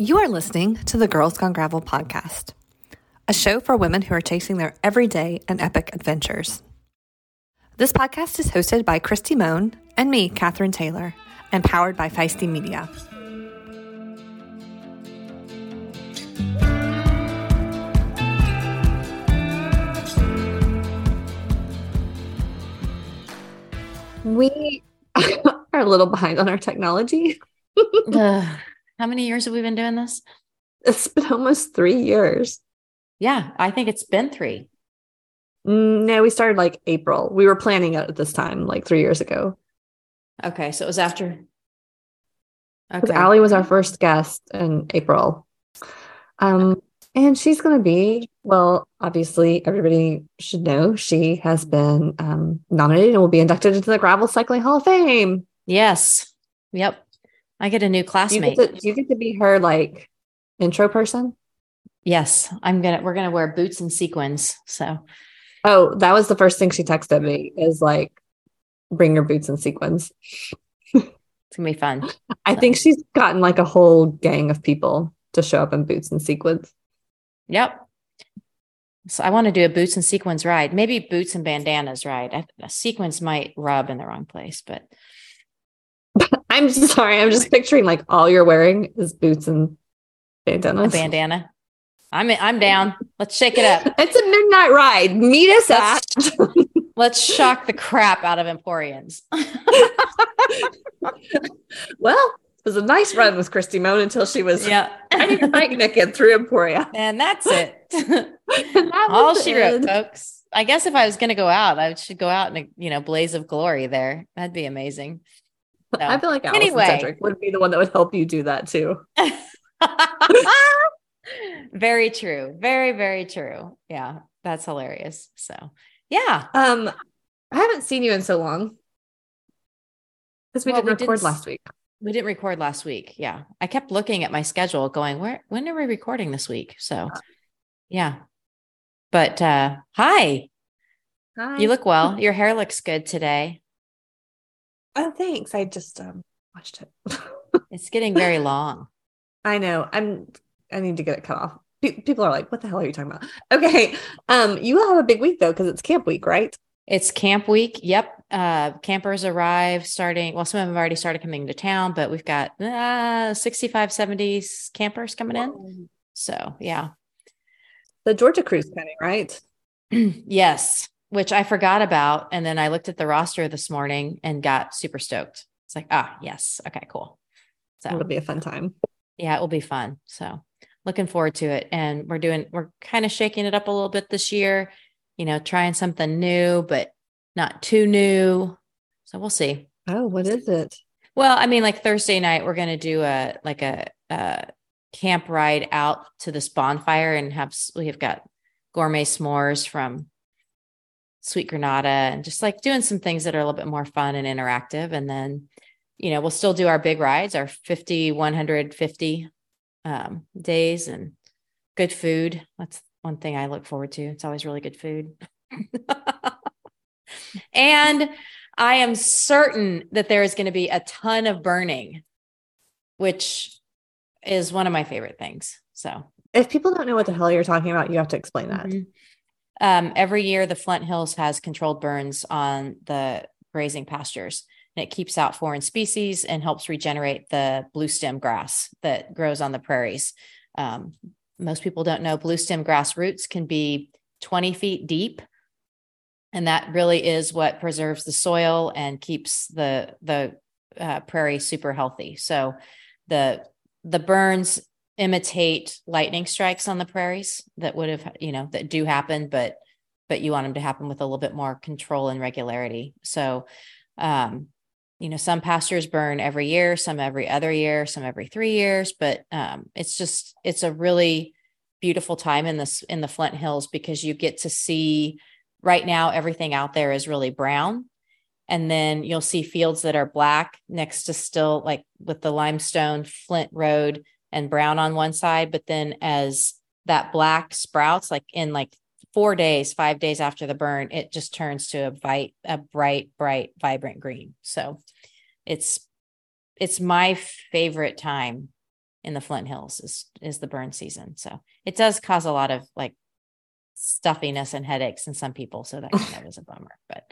You are listening to the Girls Gone Gravel podcast, a show for women who are chasing their everyday and epic adventures. This podcast is hosted by Kristi Mohn and me, Katherine Taylor, and powered by Feisty Media. We are a little behind on our technology. How many years have we been doing this? It's been almost three years. Yeah, I think it's been three. Mm, No, we started like April. We were planning it at this time, like three years ago. Okay, so it was after. Because Okay. Allie was our first guest in April. Um, and she's going to be, well, obviously, everybody should know she has been um, nominated and will be inducted into the Gravel Cycling Hall of Fame. Yes. Yep. I get a new You classmate. get, to, you get to be her like intro person. yes, I'm gonna. We're gonna wear boots and sequins. So Oh, that was the first thing she texted me is like, bring your boots and sequins. it's gonna be fun. I think she's gotten like a whole gang of people to show up in boots and sequins. Yep. So I want to do a boots and sequins ride. Maybe boots and bandanas ride. I, sequins might rub in the wrong place, but I'm sorry. I'm just picturing like all you're wearing is boots and a bandana. I'm I'm down. Let's shake it up. It's a midnight ride. Meet us at. Let's shock the crap out of Emporians. well, it was a nice run with Kristi Mohn until she was yeah. riding a bike naked through Emporia. And that's it. That All she wrote, folks. I guess if I was going to go out, I should go out in a you know blaze of glory. There, that'd be amazing. So, I feel like Allison Anyway. Cedric would be the one that would help you do that too. very true. Very very true. Yeah, that's hilarious. So yeah, Um, I haven't seen you in so long because we Well, didn't we record didn't last week. we didn't record last week. Yeah, I kept looking at my schedule, going, "Where? When are we recording this week?" So yeah, but uh hi, Hi. you look well. Your hair looks good today. Oh, thanks. I just um watched it. It's getting very long. I know. I'm. I need to get it cut off. Pe- people are like, "What the hell are you talking about?" Okay. Um, you will have a big week though because it's camp week, right? It's camp week. Yep. Uh, campers arrive starting. Well, some of them have already started coming to town, but we've got uh, 65, 70 campers coming in. So, yeah. The Georgia cruise coming, right? yes. Which I forgot about. And then I looked at the roster this morning and got super stoked. It's like, ah, yes. Okay, cool. So it'll be a fun time. yeah, it will be fun. So, looking forward to it. And we're doing, we're kind of shaking it up a little bit this year, you know, trying something new, but not too new. So, we'll see. Oh, what is it? Well, I mean, like Thursday night, we're going to do a like a, a camp ride out to this bonfire and have we have got gourmet s'mores from Sweet Granada and just like doing some things that are a little bit more fun and interactive. And then, you know, we'll still do our big rides, our 50, 150 um, days and good food. That's one thing I look forward to. It's always really good food. and I am certain that there is going to be a ton of burning, which is one of my favorite things. So, If people don't know what the hell you're talking about, you have to explain that. mhm. Um, every year, the Flint Hills has controlled burns on the grazing pastures, and it keeps out foreign species and helps regenerate the blue stem grass that grows on the prairies. Um, most people don't know blue stem grass roots can be 20 feet deep. And that really is what preserves the soil and keeps the the uh, prairie super healthy. So the the burns imitate lightning strikes on the prairies that would have you know that do happen but but you want them to happen with a little bit more control and regularity. So um you know some pastures burn every year some every other year some every three years but um it's just it's a really beautiful time in this in the flint hills because you get to see right now everything out there is really brown. And then you'll see fields that are black next to still like with the limestone flint road and brown on one side but then as that black sprouts like in like four days five days after the burn it just turns to a bright a bright bright vibrant green so it's it's my favorite time in the Flint Hills is is the burn season. So it does cause a lot of like stuffiness and headaches in some people. So that kind of is a bummer. But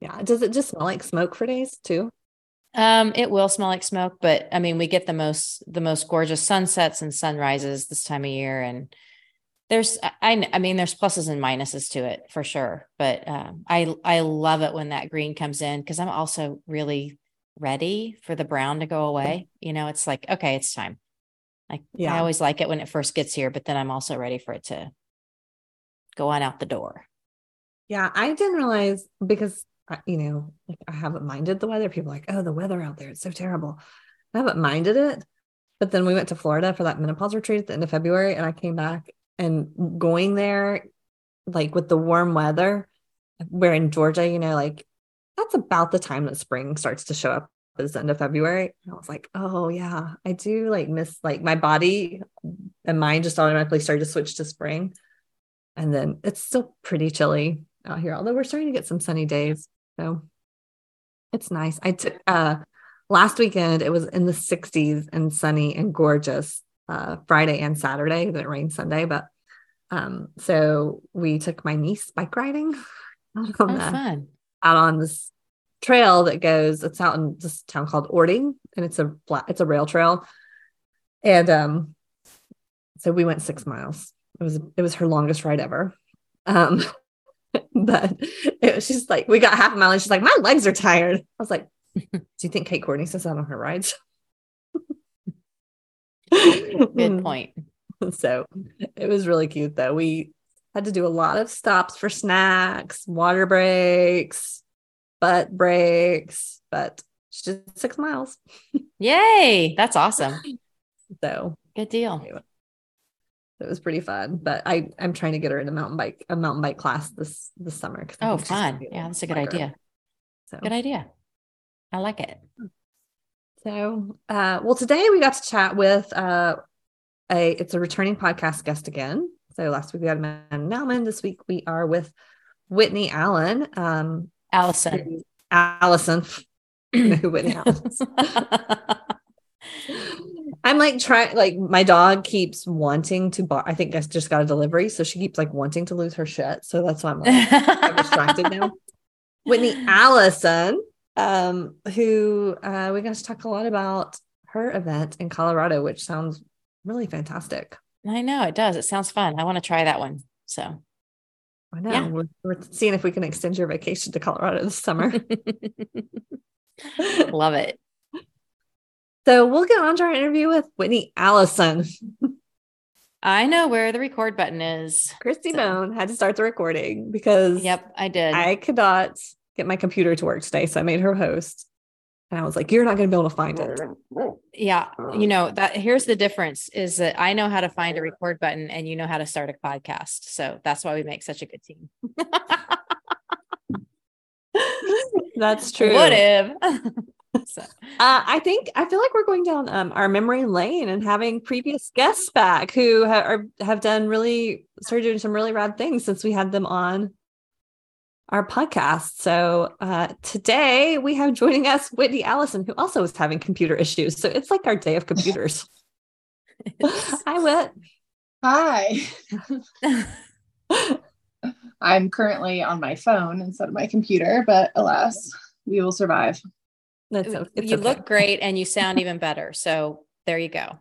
yeah, does it just smell like smoke for days too? Um, it will smell like smoke, but I mean, we get the most the most gorgeous sunsets and sunrises this time of year, and there's I I mean, there's pluses and minuses to it for sure. But um, I I love it when that green comes in because I'm also really ready for the brown to go away. You know, it's like okay, it's time. Like yeah. I always like it when it first gets here, but then I'm also ready for it to go on out the door. Yeah, I didn't realize because you know, like I haven't minded the weather. People like, oh, the weather out there, it's so terrible. I haven't minded it. But then we went to Florida for that menopause retreat at the end of February, and I came back and going there, like with the warm weather, where in Georgia, you know, like that's about the time that spring starts to show up is the end of February. And I was like, oh yeah, I do like miss like my body and mind just automatically started to switch to spring. And then it's still pretty chilly out here, although we're starting to get some sunny days. So it's nice. I took uh last weekend it was in the 60s and sunny and gorgeous uh Friday and Saturday. It rained Sunday, but um so we took my niece bike riding out on, oh, fun. out on this trail that goes it's out in this town called Orting and it's a flat it's a rail trail. And um so we went 6 miles. It was it was her longest ride ever. Um but it was just like we got half a mile and she's like, My legs are tired. I was like, Do you think Kate Courtney says that on her rides? Good mm. point. So it was really cute though. We had to do a lot of stops for snacks, water breaks, butt breaks, but it's just six miles. Yay. That's awesome. So good deal. It was pretty fun, but I I'm trying to get her in a mountain bike a mountain bike class this this summer. Oh, fun! Yeah, that's a good idea. So good idea. I like it. So, uh, well, today we got to chat with uh, a it's a returning podcast guest again. So last week we had Amanda Nauman. This week we are with Whitney Allen. Um, Allison. Allison. Whitney Allen. I'm like trying, like my dog keeps wanting to. Bar- I think I just got a delivery, so she keeps like wanting to lose her shit. So that's why I'm like I'm distracted now. Whitney Allison, um, who uh, we got to talk a lot about her event in Colorado, which sounds really fantastic. I know it does. It sounds fun. I want to try that one. So I know yeah. we're, we're seeing if we can extend your vacation to Colorado this summer. Love it. So we'll get on to our interview with Whitney Allison. I know where the record button is. Christy so. Bone had to start the recording because Yep, I did. I could not get my computer to work today. So I made her host. And I was like, you're not going to be able to find it. Yeah. You know, that here's the difference is that I know how to find a record button and you know how to start a podcast. So that's why we make such a good team. that's true. What if? so. uh, I think I feel like we're going down um, our memory lane and having previous guests back who ha- are, have done really started doing some really rad things since we had them on our podcast. So uh, today we have joining us Whitney Allison, who also is having computer issues. So it's like our day of computers. Hi, Whit. Hi. I'm currently on my phone instead of my computer, but alas, we will survive. That's you okay. look great and you sound even better. So there you go.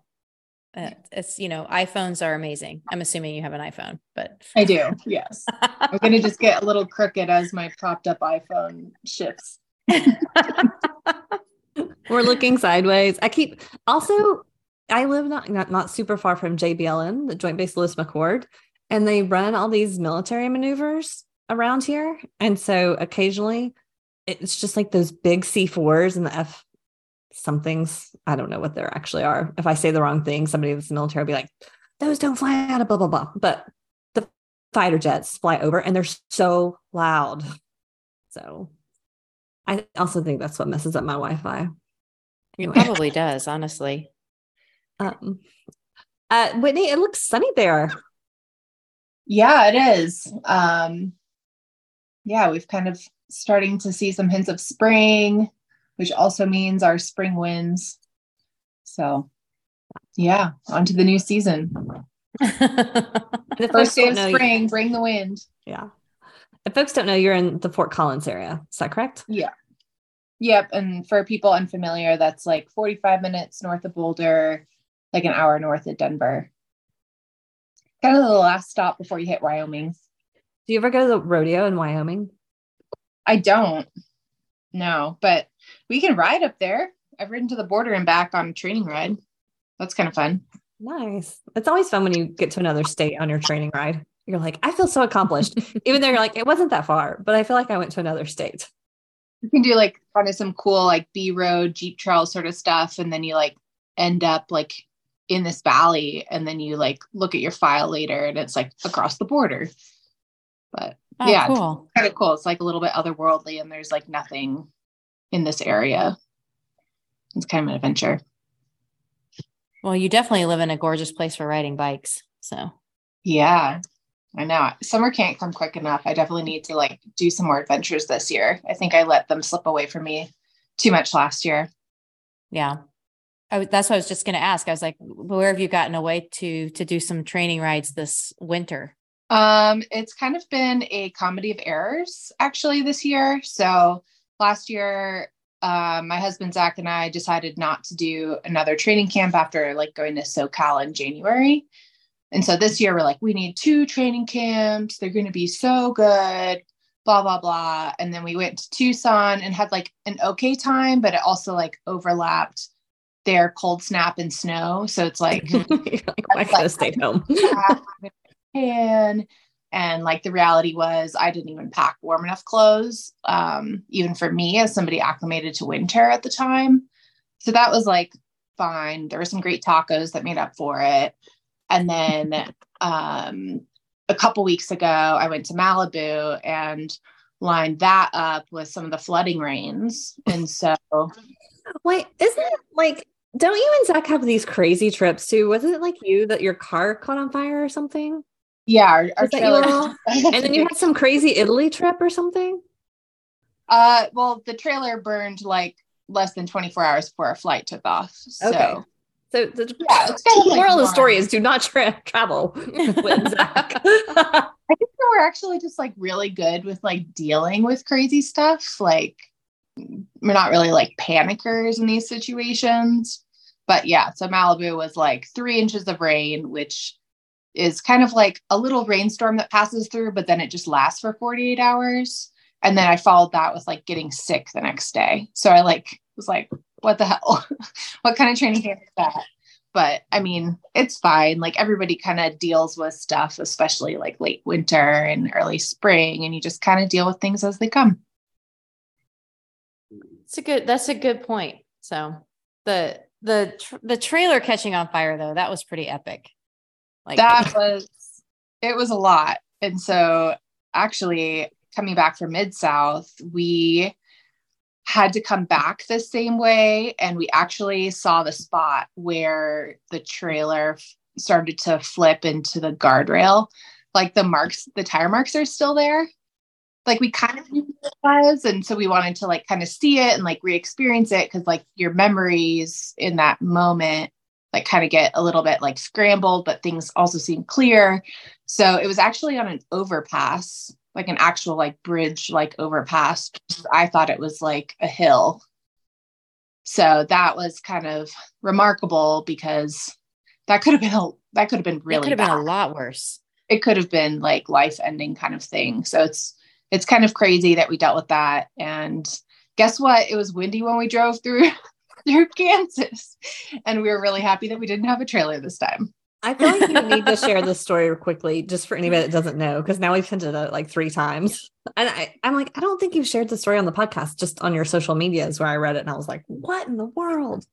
Uh, it's you know iPhones are amazing. I'm assuming you have an iPhone, but I do. Yes, I'm gonna just get a little crooked as my propped up iPhone shifts. We're looking sideways. I keep also. I live not, not not super far from JBLM, the Joint Base Lewis McChord, and they run all these military maneuvers around here. And so occasionally it's just like those big C4s and the F somethings. I don't know what they actually are. If I say the wrong thing, somebody that's military will be like, those don't fly out of blah, blah, blah. But the fighter jets fly over and they're so loud. So I also think that's what messes up my Wi Fi. Anyway. It probably does, honestly. Um, uh, Whitney, it looks sunny there. Yeah, it is. Um, yeah, we've kind of starting to see some hints of spring, which also means our spring winds. So Yeah, on to the new season. the first day of spring, you- bring the wind. Yeah. If folks don't know, you're in the Fort Collins area. Is that correct? Yeah. Yep. And for people unfamiliar, that's like 45 minutes north of Boulder, like an hour north of Denver. Kind of the last stop before you hit Wyoming. Do you ever go to the rodeo in Wyoming? I don't. No, but we can ride up there. I've ridden to the border and back on a training ride. That's kind of fun. Nice. It's always fun when you get to another state on your training ride. You're like, I feel so accomplished, even though you're like, it wasn't that far, but I feel like I went to another state. You can do like kind of some cool like B road Jeep trail sort of stuff, and then you like end up like in this valley, and then you like look at your file later, and it's like across the border. But oh, yeah, cool. kind of cool. It's like a little bit otherworldly, and there's like nothing in this area. It's kind of an adventure. Well, you definitely live in a gorgeous place for riding bikes. So, yeah, I know. Summer can't come quick enough. I definitely need to like do some more adventures this year. I think I let them slip away from me too much last year. Yeah. I, that's what I was just going to ask. I was like, where have you gotten away to to do some training rides this winter? Um, it's kind of been a comedy of errors actually this year. So last year uh, my husband Zach and I decided not to do another training camp after like going to SoCal in January. And so this year we're like, we need two training camps. They're going to be so good, blah, blah, blah. And then we went to Tucson and had like an okay time, but it also like overlapped their cold snap and snow. So it's like, like I could have stayed home. And like the reality was, I didn't even pack warm enough clothes, um, even for me as somebody acclimated to winter at the time. So that was like fine. There were some great tacos that made up for it. And then um, a couple weeks ago, I went to Malibu and lined that up with some of the flooding rains. And so, wait, isn't it like, don't you and Zach have these crazy trips too? Wasn't it like you that your car caught on fire or something? Yeah, our, our trailer. and then you had some crazy Italy trip or something. Uh, well, the trailer burned like less than 24 hours before our flight took off. So. Okay. So the yeah, the moral of the story is do not tra- travel with Zach. I think we're actually just like really good with like dealing with crazy stuff. Like we're not really like panickers in these situations. But yeah, so Malibu was like three inches of rain, which is kind of like a little rainstorm that passes through, but then it just lasts for 48 hours. And then I followed that with like getting sick the next day. So I like was like, what the hell? what kind of training camp is that? But I mean, it's fine. Like everybody kind of deals with stuff, especially like late winter and early spring, and you just kind of deal with things as they come. It's a good. That's a good point. So the the the trailer catching on fire though, that was pretty epic. Like that was it was a lot. And so actually coming back from Mid South, we had to come back the same way and we actually saw the spot where the trailer started to flip into the guardrail. Like the marks, the tire marks are still there. Like we kind of knew it was, and so we wanted to like kind of see it and like re-experience it because like your memories in that moment like kind of get a little bit like scrambled, but things also seem clear. So it was actually on an overpass, like an actual like bridge, like overpass. I thought it was like a hill. So that was kind of remarkable because that could have been a that could have been really it could have been a lot worse. It could have been like life ending kind of thing. So it's it's kind of crazy that we dealt with that. And guess what? It was windy when we drove through through Kansas. And we were really happy that we didn't have a trailer this time. I feel like you need to share this story quickly, just for anybody that doesn't know, because now we've hinted at it like three times. And I, I'm like, I don't think you've shared the story on the podcast, just on your social medias where I read it and I was like, what in the world?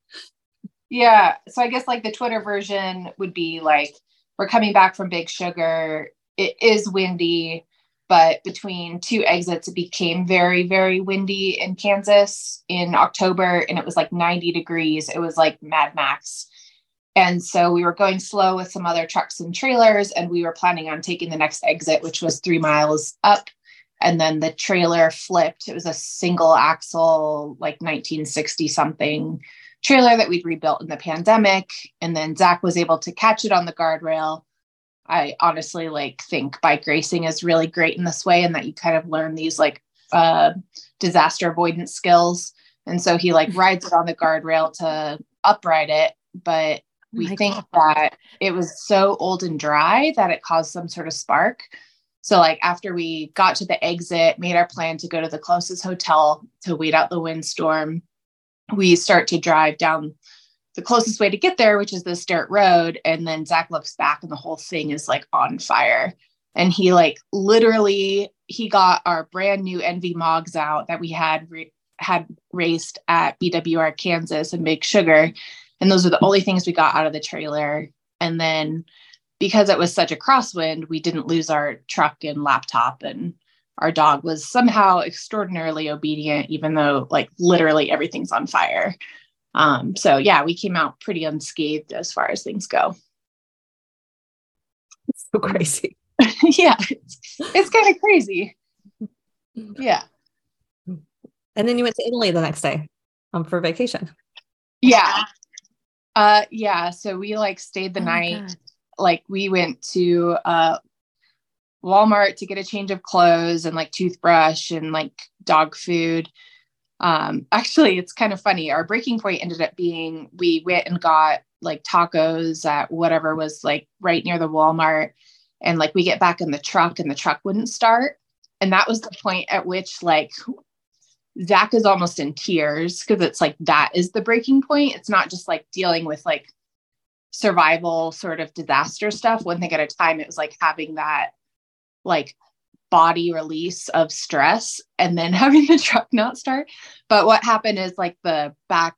Yeah. So I guess like the Twitter version would be like, we're coming back from Big Sugar. It is windy but between two exits it became very very windy in kansas in october and it was like 90 degrees it was like mad max and so we were going slow with some other trucks and trailers and we were planning on taking the next exit which was three miles up and then the trailer flipped it was a single axle like 1960 something trailer that we'd rebuilt in the pandemic. And then Zach was able to catch it on the guardrail. I honestly like think bike racing is really great in this way and that you kind of learn these like uh, disaster avoidance skills. And so he like rides it on the guardrail to upright it, but we oh think God. that it was so old and dry that it caused some sort of spark. So, like, after we got to the exit, made our plan to go to the closest hotel to wait out the windstorm, we start to drive down the closest way to get there, which is this dirt road. And then Zach looks back and the whole thing is like on fire. And he, like, literally, he got our brand new Enve Mogs out that we had re- had raced at BWR Kansas and Big Sugar and those were the only things we got out of the trailer. And then because it was such a crosswind, we didn't lose our truck and laptop. And our dog was somehow extraordinarily obedient, even though like literally everything's on fire. Um, so yeah, we came out pretty unscathed as far as things go. It's so crazy. yeah, it's, it's kind of crazy. Yeah. And then you went to Italy the next day um, for vacation. Yeah. Uh yeah, so we like stayed the oh night. Like we went to uh Walmart to get a change of clothes and like toothbrush and like dog food. Um actually it's kind of funny. Our breaking point ended up being we went and got like tacos at whatever was like right near the Walmart and like we get back in the truck and the truck wouldn't start. And that was the point at which like Zach is almost in tears because it's like that is the breaking point. It's not just like dealing with like survival sort of disaster stuff. One thing at a time, it was like having that like body release of stress and then having the truck not start. But what happened is like the back,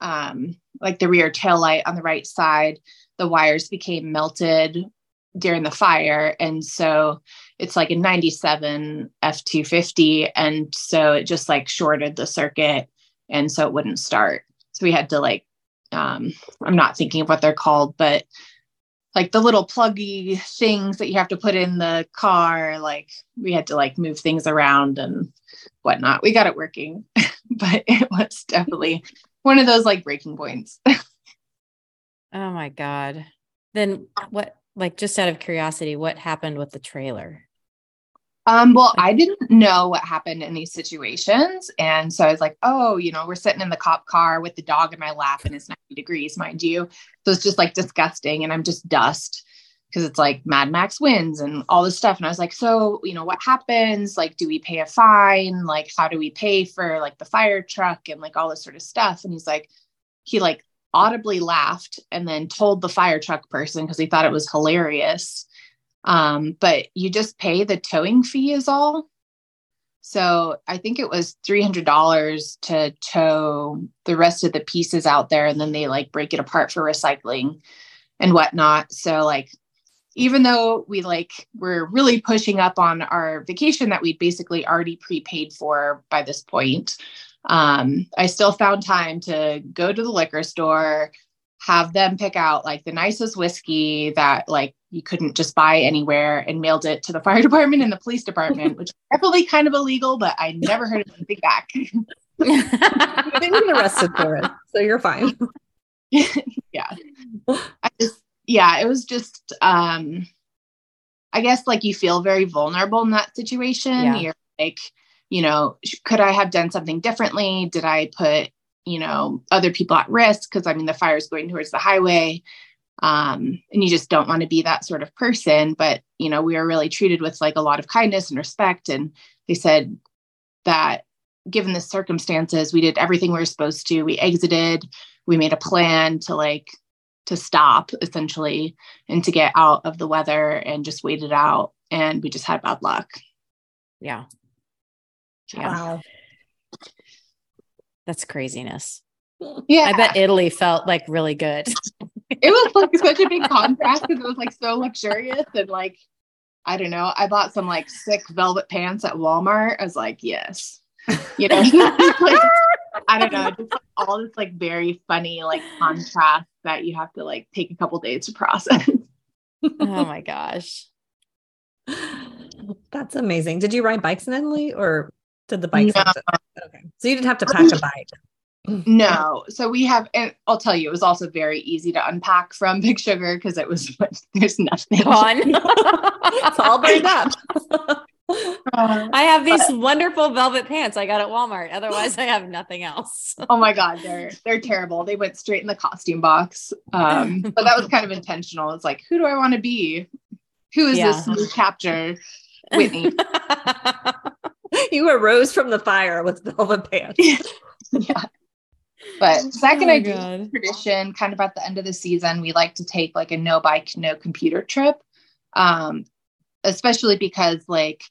um, like the rear tail light on the right side, the wires became melted during the fire. And so it's like a 97 F250. And so it just like shorted the circuit. And so it wouldn't start. So we had to like, um, I'm not thinking of what they're called, but like the little pluggy things that you have to put in the car, like we had to like move things around and whatnot. We got it working, but it was definitely one of those like breaking points. oh my God. Then what like just out of curiosity, what happened with the trailer? Um, well, I didn't know what happened in these situations. And so I was like, oh, you know, we're sitting in the cop car with the dog in my lap and it's 90 degrees, mind you. So it's just like disgusting. And I'm just dust because it's like Mad Max wins and all this stuff. And I was like, so, you know, what happens? Like, do we pay a fine? Like, how do we pay for like the fire truck and like all this sort of stuff? And he's like, he like audibly laughed and then told the fire truck person because he thought it was hilarious. Um, but you just pay the towing fee is all. So I think it was $300 to tow the rest of the pieces out there. And then they like break it apart for recycling and whatnot. So like, even though we like we're really pushing up on our vacation that we'd basically already prepaid for by this point, um, I still found time to go to the liquor store, have them pick out like the nicest whiskey that like you couldn't just buy anywhere and mailed it to the fire department and the police department, which is definitely kind of illegal, but I never heard of anything back. you didn't get arrested for it, so you're fine. yeah. I just yeah, it was just um I guess like you feel very vulnerable in that situation. Yeah. You're like you know, could I have done something differently? Did I put, you know, other people at risk? Because I mean, the fire is going towards the highway. Um, and you just don't want to be that sort of person. But, you know, we were really treated with like a lot of kindness and respect. And they said that given the circumstances, we did everything we were supposed to. We exited, we made a plan to like, to stop essentially and to get out of the weather and just wait it out. And we just had bad luck. Yeah. Yeah. Wow. That's craziness. Yeah. I bet Italy felt like really good. it was like such a big contrast because it was like so luxurious and like I don't know. I bought some like sick velvet pants at Walmart. I was like, yes. You know, like, I don't know, just like all this like very funny like contrast that you have to like take a couple days to process. oh my gosh. That's amazing. Did you ride bikes in Italy or did the bike? No. Okay. So you didn't have to pack a bike. No. So we have, and I'll tell you, it was also very easy to unpack from Big Sugar because it was, there's nothing on. it's all burned up. Uh, I have these wonderful velvet pants I got at Walmart. Otherwise, I have nothing else. oh my God, they're, they're terrible. They went straight in the costume box. Um, but that was kind of intentional. It's like, who do I want to be? Who is Yeah. this new capture? Whitney. you arose from the fire with velvet pants. yeah. But second, Oh I do God. tradition kind of at the end of the season. We like to take like a no bike, no computer trip. Um, especially because like,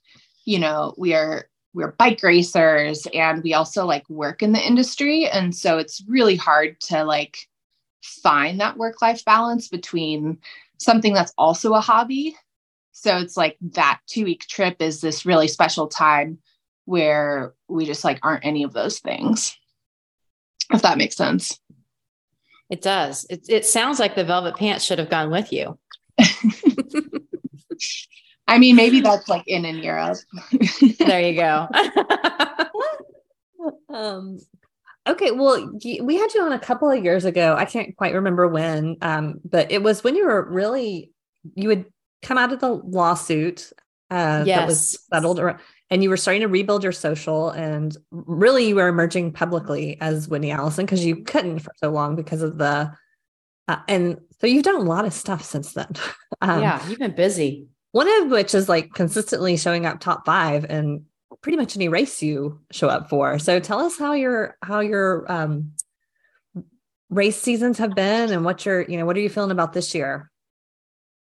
you know, we are we're bike racers and we also like work in the industry. And so it's really hard to like find that work-life balance between something that's also a hobby. So it's like that two-week trip is this really special time where we just like aren't any of those things if that makes sense. It does. It, it sounds like the velvet pants should have gone with you. I mean, maybe that's like in in Europe. There you go. um okay well we had you on a couple of years ago i can't quite remember when um but it was when you were really you had come out of the lawsuit uh that was settled or, and you were starting to rebuild your social and really you were emerging publicly as whitney allison because you couldn't for so long because of the uh, and so you've done a lot of stuff since then um, yeah, you've been busy. one of which is like consistently showing up top five and pretty much any race you show up for. So tell us how your how your um race seasons have been and what you're, you know, what are you feeling about this year?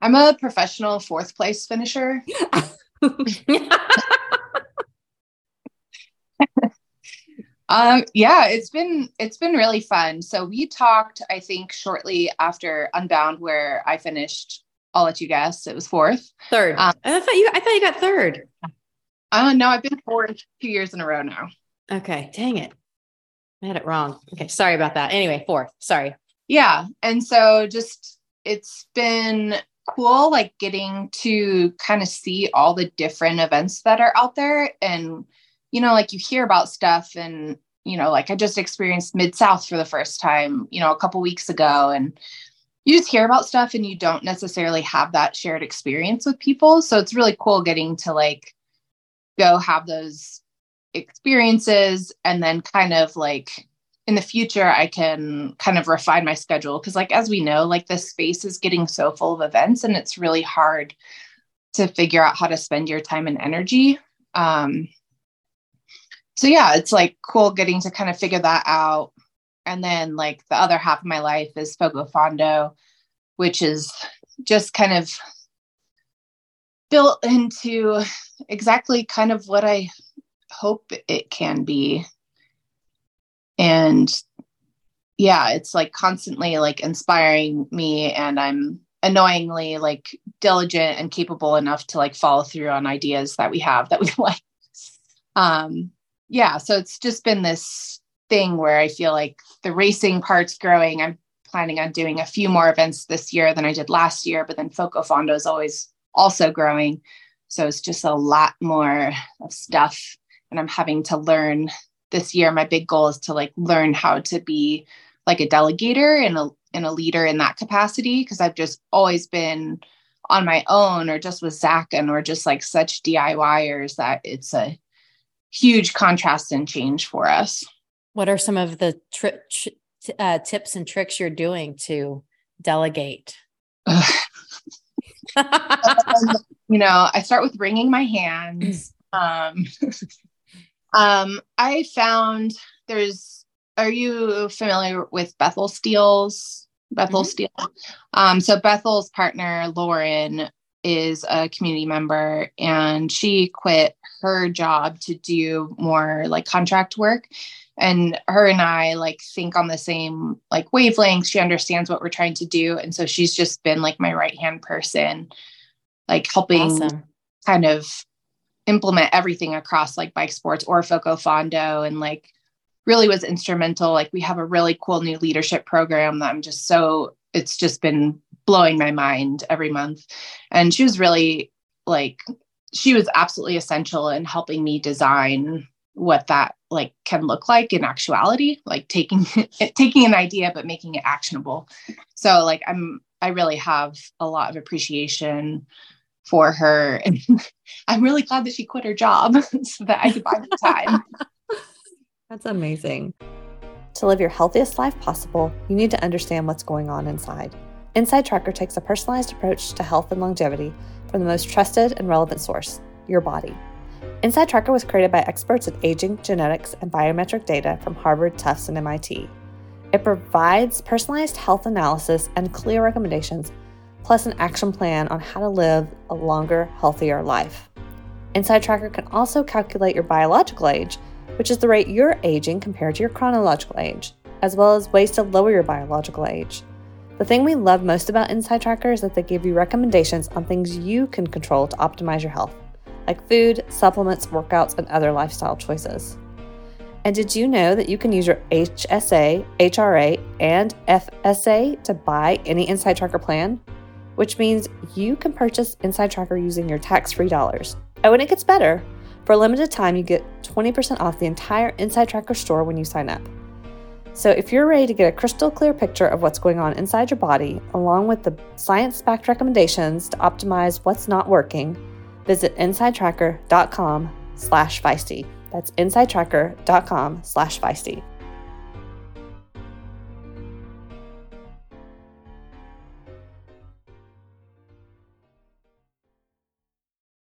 I'm a professional fourth place finisher. Um, yeah, it's been it's been really fun. So we talked, I think, shortly after Unbound, where I finished. I'll let you guess. It was fourth. Third. Um, I thought you I thought you got third. Oh no, I've been fourth two years in a row now. Okay. Dang it. I had it wrong. Okay. Sorry about that. Anyway, fourth. Sorry. Yeah. And so just it's been cool like getting to kind of see all the different events that are out there and you know like you hear about stuff and you know like I just experienced Mid South for the first time, you know, a couple weeks ago and you just hear about stuff and you don't necessarily have that shared experience with people. So it's really cool getting to like go have those experiences and then kind of like in the future I can kind of refine my schedule. Because like as we know like the space is getting so full of events and it's really hard to figure out how to spend your time and energy. Um so yeah it's like cool getting to kind of figure that out. And then like the other half of my life is FoCo Fondo which is just kind of built into exactly kind of what I hope it can be and yeah it's like constantly like inspiring me and i'm annoyingly like diligent and capable enough to like follow through on ideas that we have that we like. Um yeah so it's just been this thing where i feel like the racing part's growing. I'm planning on doing a few more events this year than i did last year but then foco fondo is always also growing. So it's just a lot more of stuff and i'm having to learn this year my big goal is to like learn how to be like a delegator and a and a leader in that capacity because I've just always been on my own or just with Zach and we're just like such DIYers that it's a huge contrast and change for us. What are some of the tri- t- uh, tips and tricks you're doing to delegate? Um, you know, I start with wringing my hands. Um, um, I found there's. Are you familiar with Bethel Steels? Bethel Mhm. Steel. Um, so Bethel's partner Lauren is a community member, and she quit her job to do more like contract work. And her and I like think on the same like wavelength. She understands what we're trying to do, and so she's just been like my right hand person, like helping Awesome. kind of implement everything across like bike sports or Foco Fondo and like really was instrumental. Like we have a really cool new leadership program that I'm just so it's just been blowing my mind every month. And she was really like she was absolutely essential in helping me design what that like can look like in actuality like taking taking an idea but making it actionable so like i'm i really have a lot of appreciation for her. And i'm really glad that she quit her job so that i could buy the time. That's amazing. To live your healthiest life possible you need to understand what's going on inside. Inside tracker takes a personalized approach to health and longevity from the most trusted and relevant source your body. Inside Tracker was created by experts in aging, genetics, and biometric data from Harvard, Tufts, and MIT. It provides personalized health analysis and clear recommendations, plus an action plan on how to live a longer, healthier life. Inside Tracker can also calculate your biological age, which is the rate you're aging compared to your chronological age, as well as ways to lower your biological age. The thing we love most about Inside Tracker is that they give you recommendations on things you can control to optimize your health like food, supplements, workouts, and other lifestyle choices. And did you know that you can use your HSA, HRA, and FSA to buy any Inside Tracker plan? Which means you can purchase Inside Tracker using your tax free dollars. Oh, and it gets better. For a limited time, you get 20% off the entire Inside Tracker store when you sign up. So, if you're ready to get a crystal clear picture of what's going on inside your body, along with the science backed recommendations to optimize what's not working, visit insidetracker.com slash feisty. That's insidetracker.com slash feisty.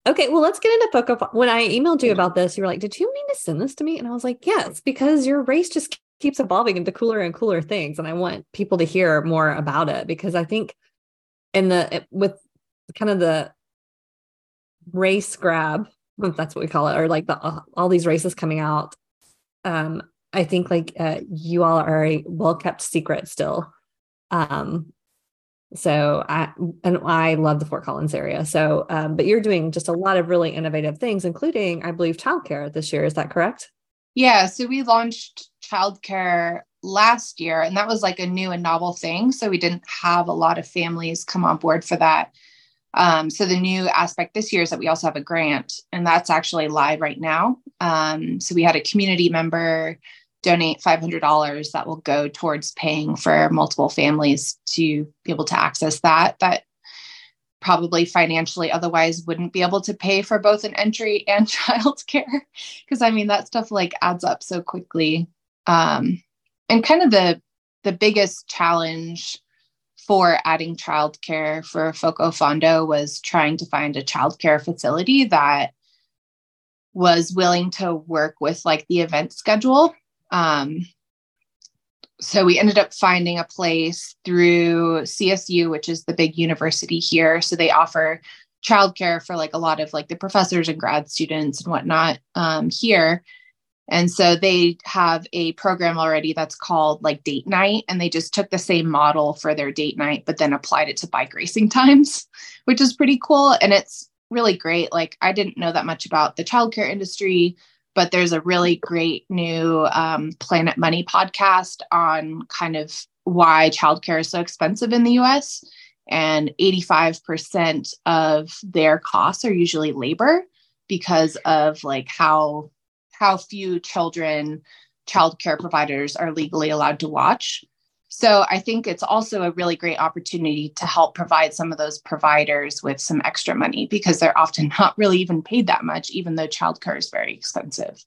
Okay, well, let's get into book of when I emailed you about this, you were like, Did you mean to send this to me? And I was like, Yes, because your race just keeps evolving into cooler and cooler things. And I want people to hear more about it because I think in the with kind of the race grab, that's what we call it, or like the uh, all these races coming out. Um, I think like uh, you all are a well kept secret still. Um, so I and I love the Fort Collins area. So, um, but you're doing just a lot of really innovative things, including I believe childcare this year. Is that correct? Yeah. So we launched childcare last year, and that was like a new and novel thing. So we didn't have a lot of families come on board for that. Um, so the new aspect this year is that we also have a grant, and that's actually live right now. Um, so we had a community member donate $500 that will go towards paying for multiple families to be able to access that. That probably financially otherwise wouldn't be able to pay for both an entry and childcare because I mean that stuff like adds up so quickly. Um, and kind of the the biggest challenge for adding childcare for Foco Fondo was trying to find a childcare facility that was willing to work with like the event schedule. Um, so we ended up finding a place through CSU, which is the big university here. So they offer childcare for like a lot of like the professors and grad students and whatnot um, here. And so they have a program already that's called like date night. And they just took the same model for their date night, but then applied it to bike racing times, which is pretty cool. And it's really great. Like I didn't know that much about the childcare industry, but there's a really great new um, Planet Money podcast on kind of why childcare is so expensive in the US. And 85% of their costs are usually labor because of like how how few children childcare providers are legally allowed to watch. So I think it's also a really great opportunity to help provide some of those providers with some extra money because they're often not really even paid that much, even though childcare is very expensive.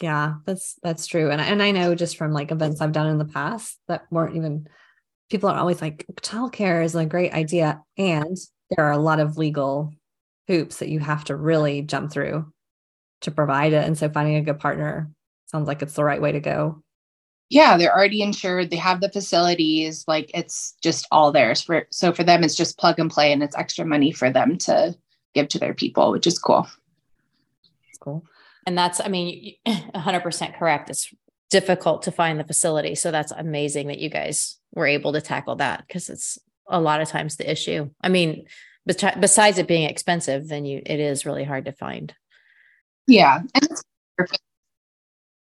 Yeah, that's that's true. And and I know just from like events I've done in the past that weren't even people are always like childcare is a great idea. And there are a lot of legal hoops that you have to really jump through to provide it. And so finding a good partner sounds like it's the right way to go. Yeah, they're already insured. They have the facilities. Like it's just all theirs. For so for them, it's just plug and play, and it's extra money for them to give to their people, which is cool. Cool. And that's, I mean, 100% correct. It's difficult to find the facility. So that's amazing that you guys were able to tackle that because it's a lot of times the issue. I mean, besides it being expensive, then you it is really hard to find. Yeah. And it's,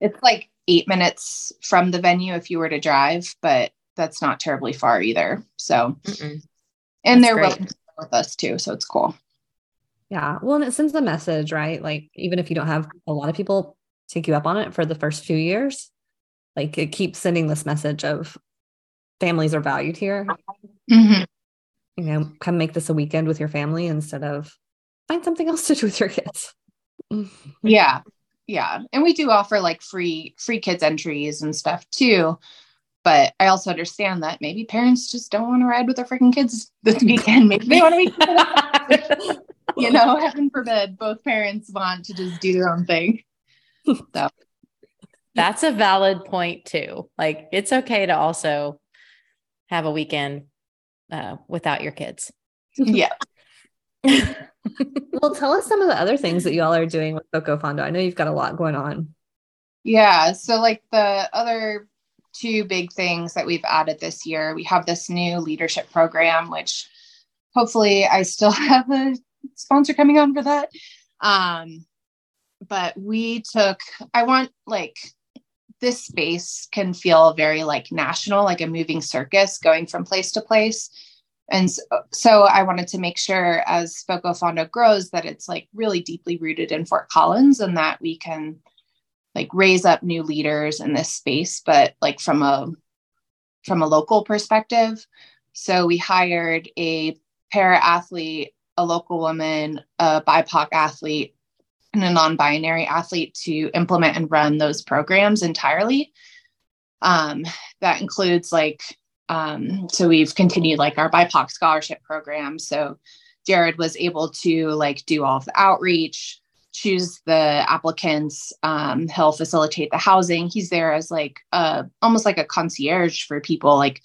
it's like eight minutes from the venue if you were to drive, but that's not terribly far either. So, and they're great. willing to with us too. So it's cool. Yeah. Well, and it sends a message, right? Like, even if you don't have a lot of people take you up on it for the first few years. Like it keeps sending this message of families are valued here. Mm-hmm. You know, come make this a weekend with your family instead of find something else to do with your kids. yeah. Yeah. And we do offer like free free kids entries and stuff too. But I also understand that maybe parents just don't want to ride with their freaking kids this weekend. Maybe they want to be, you know, heaven forbid, both parents want to just do their own thing. So that's a valid point too. Like it's okay to also have a weekend uh, without your kids. Yeah. well, tell us some of the other things that you all are doing with FoCo Fondo. I know you've got a lot going on. Yeah. So, like the other two big things that we've added this year, we have this new leadership program, which hopefully I still have a sponsor coming on for that. Um, but we took, I want like this space can feel very like national, like a moving circus going from place to place. And so, so I wanted to make sure as FoCo Fondo grows that it's like really deeply rooted in Fort Collins and that we can like raise up new leaders in this space, but like from a from a local perspective. So we hired a para athlete, a local woman, a BIPOC athlete, and a non-binary athlete to implement and run those programs entirely. Um, that includes like um, so we've continued like our BIPOC scholarship program. So Jared was able to like do all of the outreach, choose the applicants. Um, he'll facilitate the housing. He's there as like a, almost like a concierge for people. Like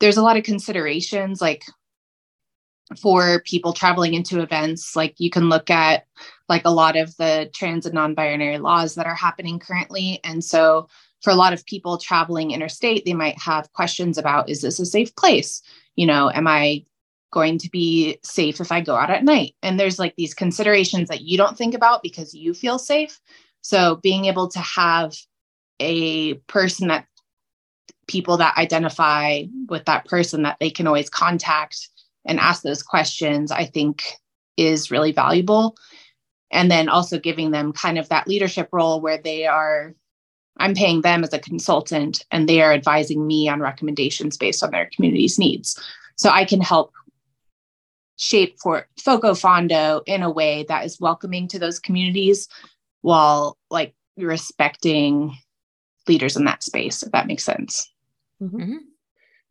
there's a lot of considerations like for people traveling into events. Like you can look at like a lot of the trans and non-binary laws that are happening currently. And so for a lot of people traveling interstate, they might have questions about is this a safe place? You know, am I going to be safe if I go out at night? And there's like these considerations that you don't think about because you feel safe. So being able to have a person that people that identify with that person that they can always contact and ask those questions, I think is really valuable. And then also giving them kind of that leadership role where they are, I'm paying them as a consultant and they are advising me on recommendations based on their community's needs. So I can help shape for FoCo Fondo in a way that is welcoming to those communities while like respecting leaders in that space, if that makes sense. Mm-hmm.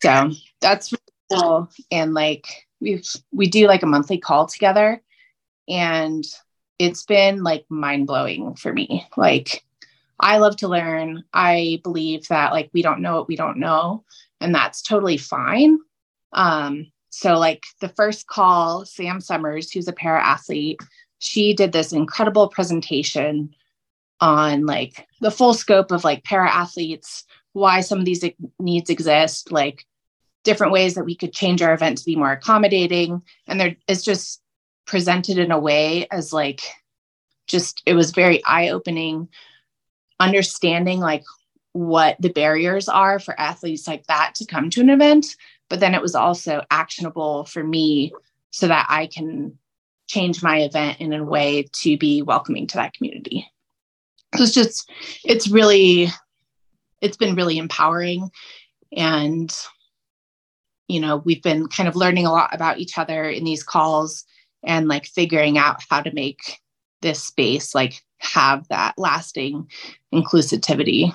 So that's really cool. And like we've we do like a monthly call together and it's been like mind blowing for me. Like I love to learn. I believe that like we don't know what we don't know and that's totally fine. Um so, like the first call, Sam Summers, who's a para athlete, she did this incredible presentation on like the full scope of like para athletes, why some of these needs exist, like different ways that we could change our event to be more accommodating. And there is just presented in a way as like just it was very eye-opening understanding like what the barriers are for athletes like that to come to an event but then it was also actionable for me so that I can change my event in a way to be welcoming to that community. So it's just, it's really, it's been really empowering. And, you know, we've been kind of learning a lot about each other in these calls and like figuring out how to make this space like have that lasting inclusivity.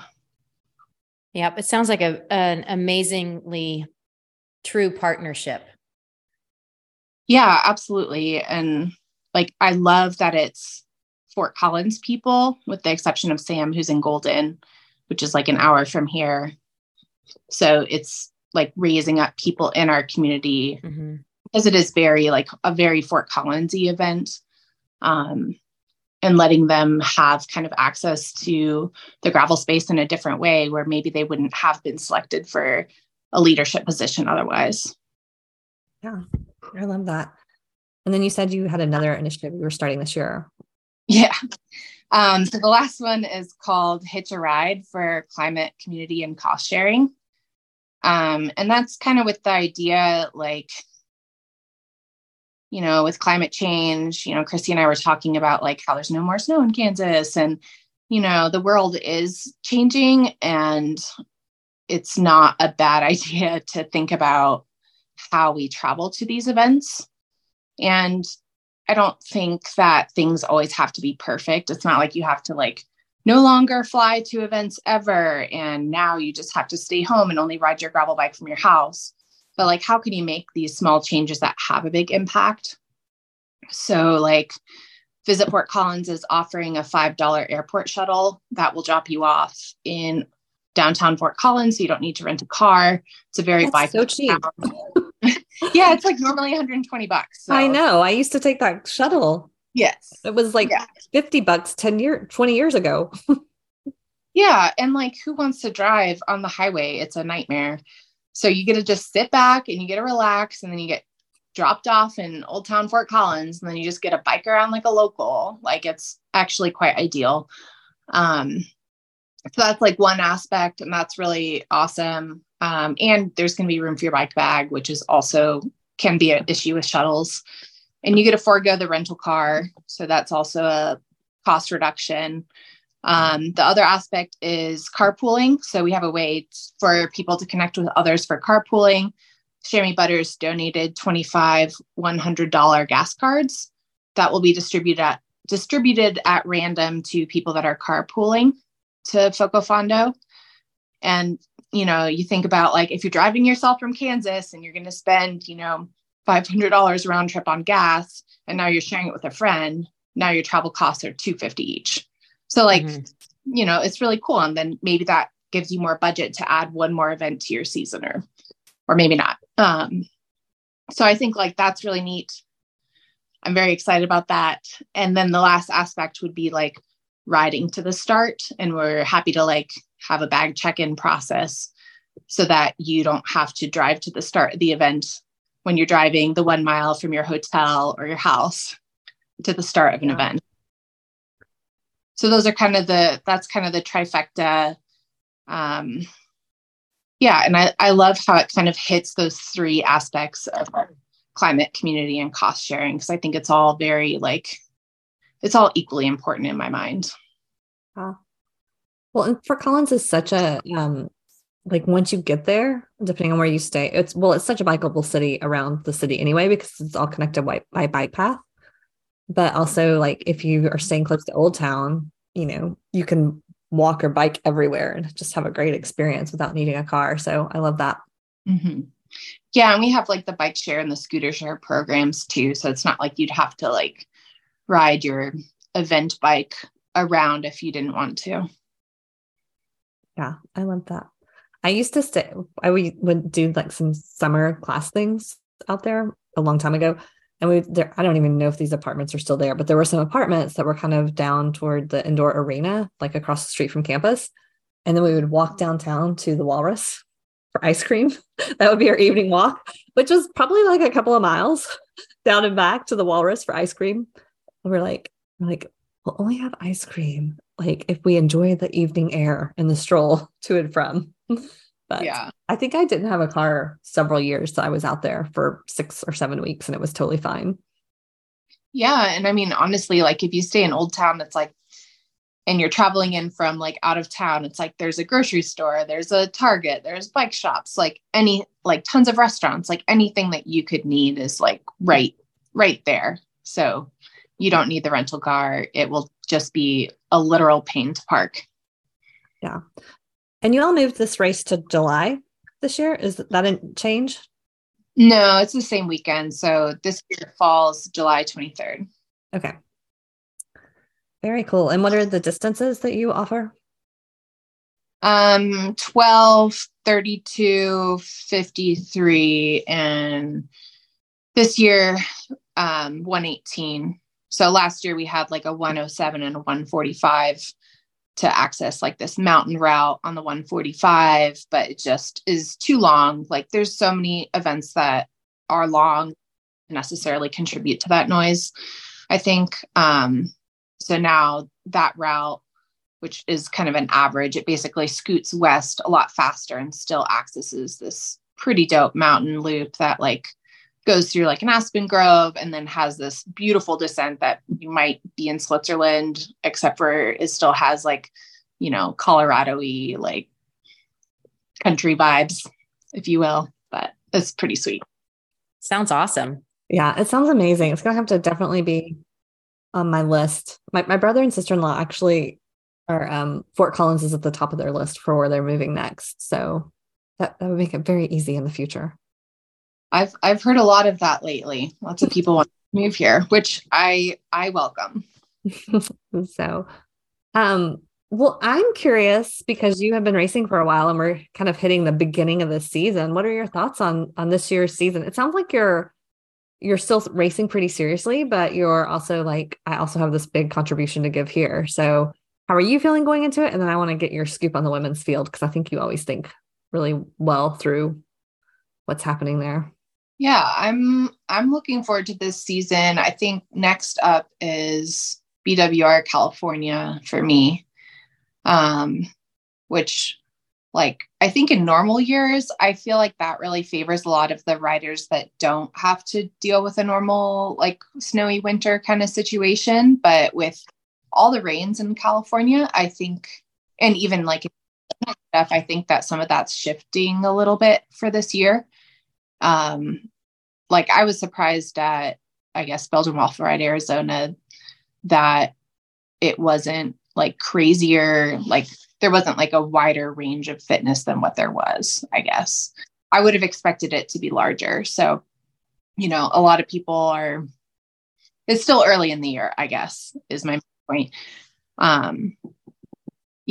Yep. It sounds like a, an amazingly true partnership. Yeah, absolutely. And like, I love that it's Fort Collins people, with the exception of Sam, who's in Golden, which is like an hour from here. So it's like raising up people in our community mm-hmm. because it is very like a very Fort Collinsy event. Um, and letting them have kind of access to the gravel space in a different way where maybe they wouldn't have been selected for a leadership position otherwise. Yeah, I love that. And then you said you had another initiative you were starting this year. Yeah. Um, so the last one is called Hitch a Ride for Climate, Community, and Cost Sharing. Um, and that's kind of with the idea like, you know, with climate change, you know, Kristi and I were talking about like how there's no more snow in Kansas and you know, the world is changing and it's not a bad idea to think about how we travel to these events. And I don't think that things always have to be perfect. It's not like you have to like no longer fly to events ever and now you just have to stay home and only ride your gravel bike from your house. But like how can you make these small changes that have a big impact? So like Visit Fort Collins is offering a $5 airport shuttle that will drop you off in downtown Fort Collins. So you don't need to rent a car. It's a very bike. So cheap. yeah, it's like normally 120 bucks. So. I know. I used to take that shuttle. Yes. It was like yeah. 50 bucks 10 year 20 years ago. yeah, and like who wants to drive on the highway? It's a nightmare. So you get to just sit back and you get to relax and then you get dropped off in Old Town Fort Collins and then you just get a bike around like a local. Like it's actually quite ideal. Um so that's like one aspect and that's really awesome. Um, and there's going to be room for your bike bag, which is also can be an issue with shuttles. And you get to forego the rental car. So that's also a cost reduction. Um, the other aspect is carpooling. So we have a way for people to connect with others for carpooling. Chamois Butters donated 25 $100 gas cards that will be distributed at, distributed at random to people that are carpooling to FoCo Fondo. And, you know, you think about like if you're driving yourself from Kansas and you're going to spend, you know, $500 round trip on gas and now you're sharing it with a friend, now your travel costs are 250 each. So like, mm-hmm. you know, it's really cool. And then maybe that gives you more budget to add one more event to your season or or maybe not. Um, so I think like that's really neat. I'm very excited about that. And then the last aspect would be like riding to the start. And we're happy to like have a bag check-in process so that you don't have to drive to the start of the event when you're driving the one mile from your hotel or your house to the start of an yeah. event. So those are kind of the that's kind of the trifecta. Um, yeah and I, I love how it kind of hits those three aspects of climate community and cost sharing because i think it's all very like it's all equally important in my mind. Wow. well and fort collins is such a um like once you get there depending on where you stay it's well it's such a bikeable city around the city anyway because it's all connected by, by bike path but also like if you are staying close to old town you know you can walk or bike everywhere and just have a great experience without needing a car. So I love that. Mm-hmm. Yeah. And we have like the bike share and the scooter share programs too. So it's not like you'd have to like ride your event bike around if you didn't want to. Yeah, I love that. I used to stay, I would do like some summer class things out there a long time ago and we there i don't even know if these apartments are still there but there were some apartments that were kind of down toward the indoor arena like across the street from campus. And then we would walk downtown to the walrus for ice cream. That would be our evening walk which was probably like a couple of miles down and back to the walrus for ice cream. And we're like we're like we'll only have ice cream like if we enjoy the evening air and the stroll to and from But yeah, I think I didn't have a car several years. So I was out there for six or seven weeks and it was totally fine. Yeah. And I mean, honestly, like if you stay in Old Town, it's like, and you're traveling in from like out of town, it's like there's a grocery store, there's a Target, there's bike shops, like any, like tons of restaurants, like anything that you could need is like right, right there. So you don't need the rental car. It will just be a literal pain to park. Yeah. And you all moved this race to July this year. Is that a change? No, it's the same weekend. So this year falls July 23rd. Okay. Very cool. And what are the distances that you offer? Um 12, 32, 53 and this year um 118. So last year we had like a 107 and a 145 to access like this mountain route on the 145, but it just is too long. Like there's so many events that are long necessarily contribute to that noise. I think um so now that route which is kind of an average it basically scoots west a lot faster and still accesses this pretty dope mountain loop that like goes through like an aspen grove and then has this beautiful descent that you might be in Switzerland, except for it still has like, you know, Colorado y like country vibes, if you will. But it's pretty sweet. Sounds awesome. Yeah, it sounds amazing. It's gonna have to definitely be on my list. My my brother and sister in law actually are um, Fort Collins is at the top of their list for where they're moving next. So that, that would make it very easy in the future. I've I've heard a lot of that lately. Lots of people want to move here, which I I welcome. so um well, I'm curious because you have been racing for a while and we're kind of hitting the beginning of the season. What are your thoughts on on this year's season? It sounds like you're you're still racing pretty seriously, but you're also like I also have this big contribution to give here. So, how are you feeling going into it? And then I want to get your scoop on the women's field because I think you always think really well through what's happening there. Yeah, I'm I'm looking forward to this season. I think next up is BWR California for me um, which like I think in normal years, I feel like that really favors a lot of the riders that don't have to deal with a normal like snowy winter kind of situation. But with all the rains in California, I think, and even like stuff, I think that some of that's shifting a little bit for this year. Um, like I was surprised at, I guess, Belgian Ride Arizona that it wasn't like crazier like there wasn't like a wider range of fitness than what there was i guess. I would have expected it to be larger. So you know a lot of people are it's still early in the year i guess is my point. Um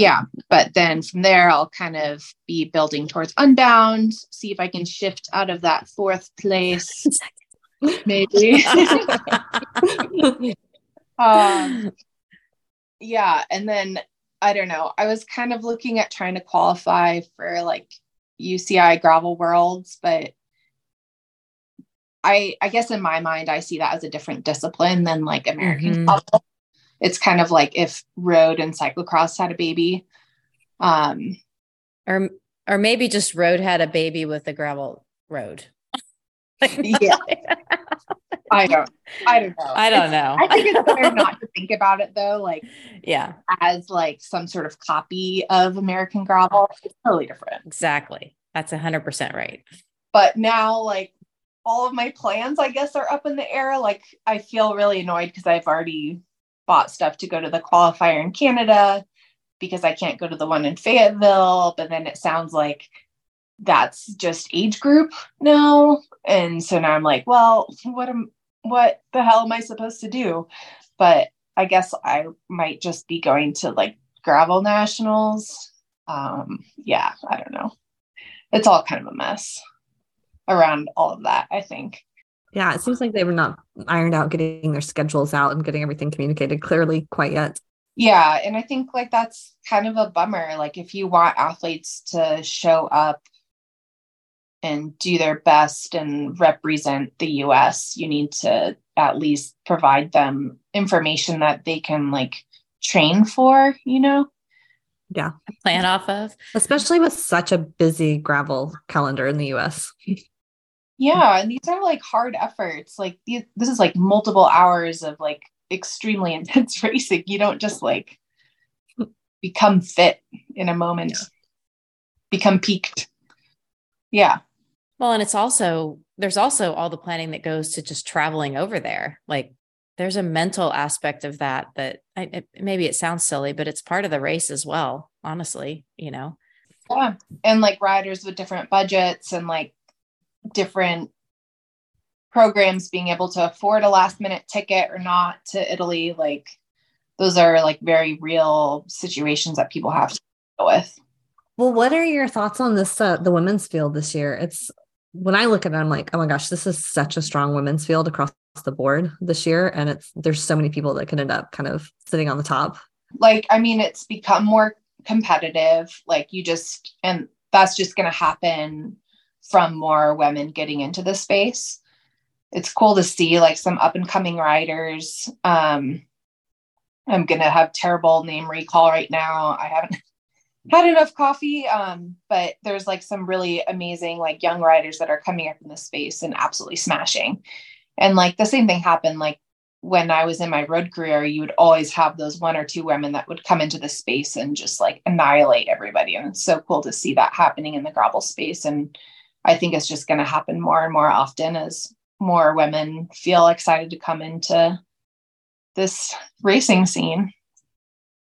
yeah but then from there i'll kind of be building towards unbound see if i can shift out of that fourth place. Maybe. Um yeah and then i don't know i was kind of looking at trying to qualify for like uci gravel worlds but i i guess in my mind i see that as a different discipline than like american mm-hmm. It's kind of like if road and cyclocross had a baby um or or maybe just road had a baby with a gravel road yeah I don't. I don't know. I don't know. I think it's better not to think about it though. Like, yeah, as like some sort of copy of American Gravel. It's totally different. Exactly. That's a hundred percent right. But now, like, all of my plans, I guess, are up in the air. Like, I feel really annoyed because I've already bought stuff to go to the qualifier in Canada because I can't go to the one in Fayetteville. But then it sounds like that's just age group now. And so now I'm like, well, what am what the hell am I supposed to do? But I guess I might just be going to like gravel nationals. Um, yeah, I don't know. It's all kind of a mess around all of that, I think. Yeah, it seems like they were not ironed out getting their schedules out and getting everything communicated clearly quite yet. Yeah, and I think like that's kind of a bummer. Like if you want athletes to show up and do their best and represent the US, you need to at least provide them information that they can like train for, you know? Yeah. Plan off of. Especially with such a busy gravel calendar in the US. yeah. And these are like hard efforts. Like these, this is like multiple hours of like extremely intense racing. You don't just like become fit in a moment, yeah. become peaked. Yeah. Well, and it's also there's also all the planning that goes to just traveling over there. Like there's a mental aspect of that that I, it, maybe it sounds silly, but it's part of the race as well. Honestly, you know. Yeah, and like riders with different budgets and like different programs being able to afford a last minute ticket or not to Italy, like those are like very real situations that people have to deal with. Well, what are your thoughts on this uh, the women's field this year? It's when I look at it, I'm like, oh my gosh, this is such a strong women's field across the board this year. And it's there's so many people that can end up kind of sitting on the top. Like, I mean, it's become more competitive. Like you just and that's just gonna happen from more women getting into the space. It's cool to see like some up and coming riders. Um I'm gonna have terrible name recall right now. I haven't had enough coffee. Um, but there's like some really amazing like young riders that are coming up in the space and absolutely smashing. And like the same thing happened like when I was in my road career, you would always have those one or two women that would come into the space and just like annihilate everybody. And it's so cool to see that happening in the gravel space. And I think it's just going to happen more and more often as more women feel excited to come into this racing scene.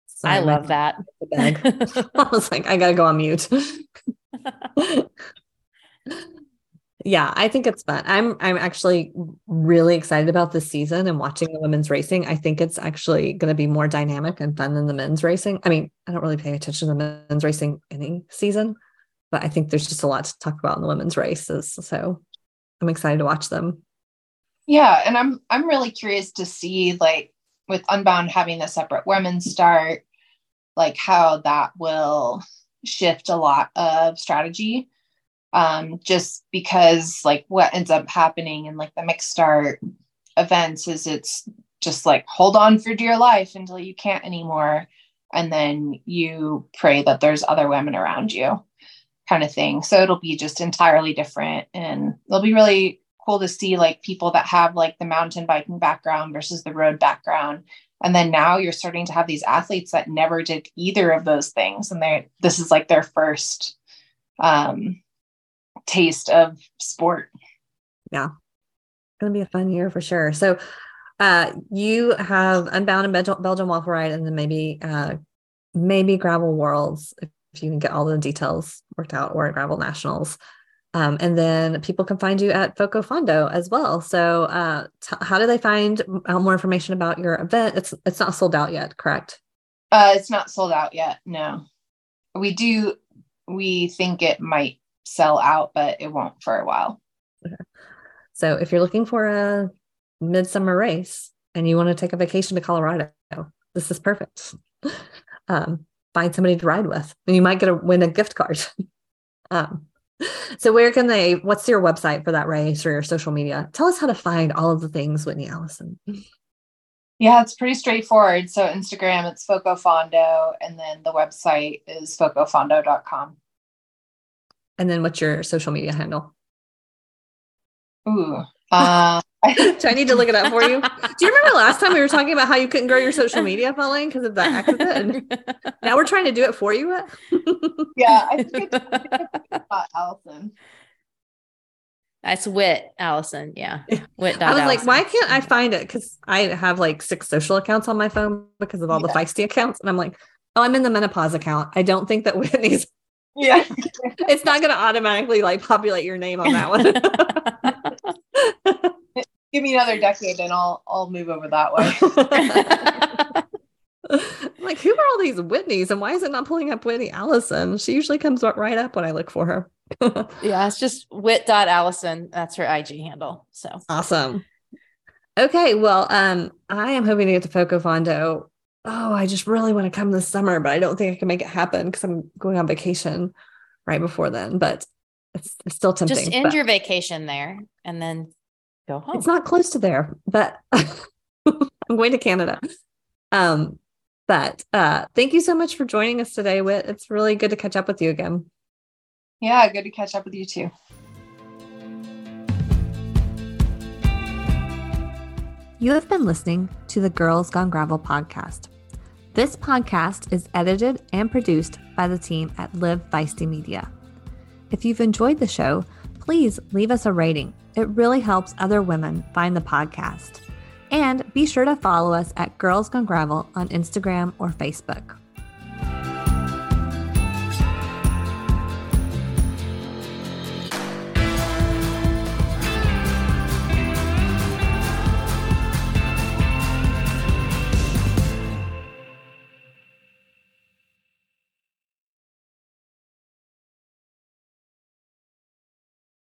Sorry, I love that. I was like, I gotta go on mute. yeah, I think it's fun. I'm I'm actually really excited about this season and watching the women's racing. I think it's actually going to be more dynamic and fun than the men's racing. I mean, I don't really pay attention to the men's racing any season, but I think there's just a lot to talk about in the women's races. So I'm excited to watch them. Yeah, and I'm I'm really curious to see like with Unbound having a separate women's start, like how that will shift a lot of strategy. Um, just because like what ends up happening in like the mixed start events is it's just like hold on for dear life until you can't anymore. And then you pray that there's other women around you kind of thing. So it'll be just entirely different. And it'll be really cool to see like people that have like the mountain biking background versus the road background. And then now you're starting to have these athletes that never did either of those things. And they this is like their first um taste of sport. Yeah. Gonna be a fun year for sure. So uh you have unbound and belgian waffle ride and then maybe uh maybe gravel worlds. if you can get all the details worked out or gravel nationals um, and then people can find you at FoCo Fondo as well. So, uh, t- how do they find more information about your event? It's it's not sold out yet, correct? Uh, it's not sold out yet. No, we do. We think it might sell out, but it won't for a while. Okay. So, if you're looking for a midsummer race and you want to take a vacation to Colorado, this is perfect. Um, find somebody to ride with, and you might get a win a gift card. um, so where can they what's your website for that race or your social media? Tell us how to find all of the things whitney allison. Yeah it's pretty straightforward. So instagram it's foco fondo and then the website is focofondo.com and then what's your social media handle? Ooh uh, Do I need to look it up for you? Do you remember last time we were talking about how you couldn't grow your social media following because of that accident? And now we're trying to do it for you. yeah, I think it's Allison. That's Whit Allison. Yeah. Whit. I was like, why can't I find it? Because I have like six social accounts on my phone because of all yeah. the feisty accounts. And I'm like, oh, I'm in the menopause account. I don't think that Whitney's yeah. it's not going to automatically like populate your name on that one. Give me another decade and I'll I'll move over that way. like, who are all these Whitneys and why is it not pulling up Whitney Allison? She usually comes right up when I look for her. yeah, it's just whit.allison. That's her IG handle. So awesome. Okay. Well, um, I am hoping to get to FoCo Fondo oh, I just really want to come this summer, but I don't think I can make it happen because I'm going on vacation right before then. But it's, it's still tempting. Just end your vacation there and then go home. It's not close to there, but I'm going to Canada. Um, but uh, thank you so much for joining us today, Whit. It's really good to catch up with you again. Yeah, good to catch up with you too. You have been listening to the Girls Gone Gravel podcast. This podcast is edited and produced by the team at Live Feisty Media. If you've enjoyed the show, please leave us a rating. It really helps other women find the podcast. And be sure to follow us at Girls Gone Gravel on Instagram or Facebook.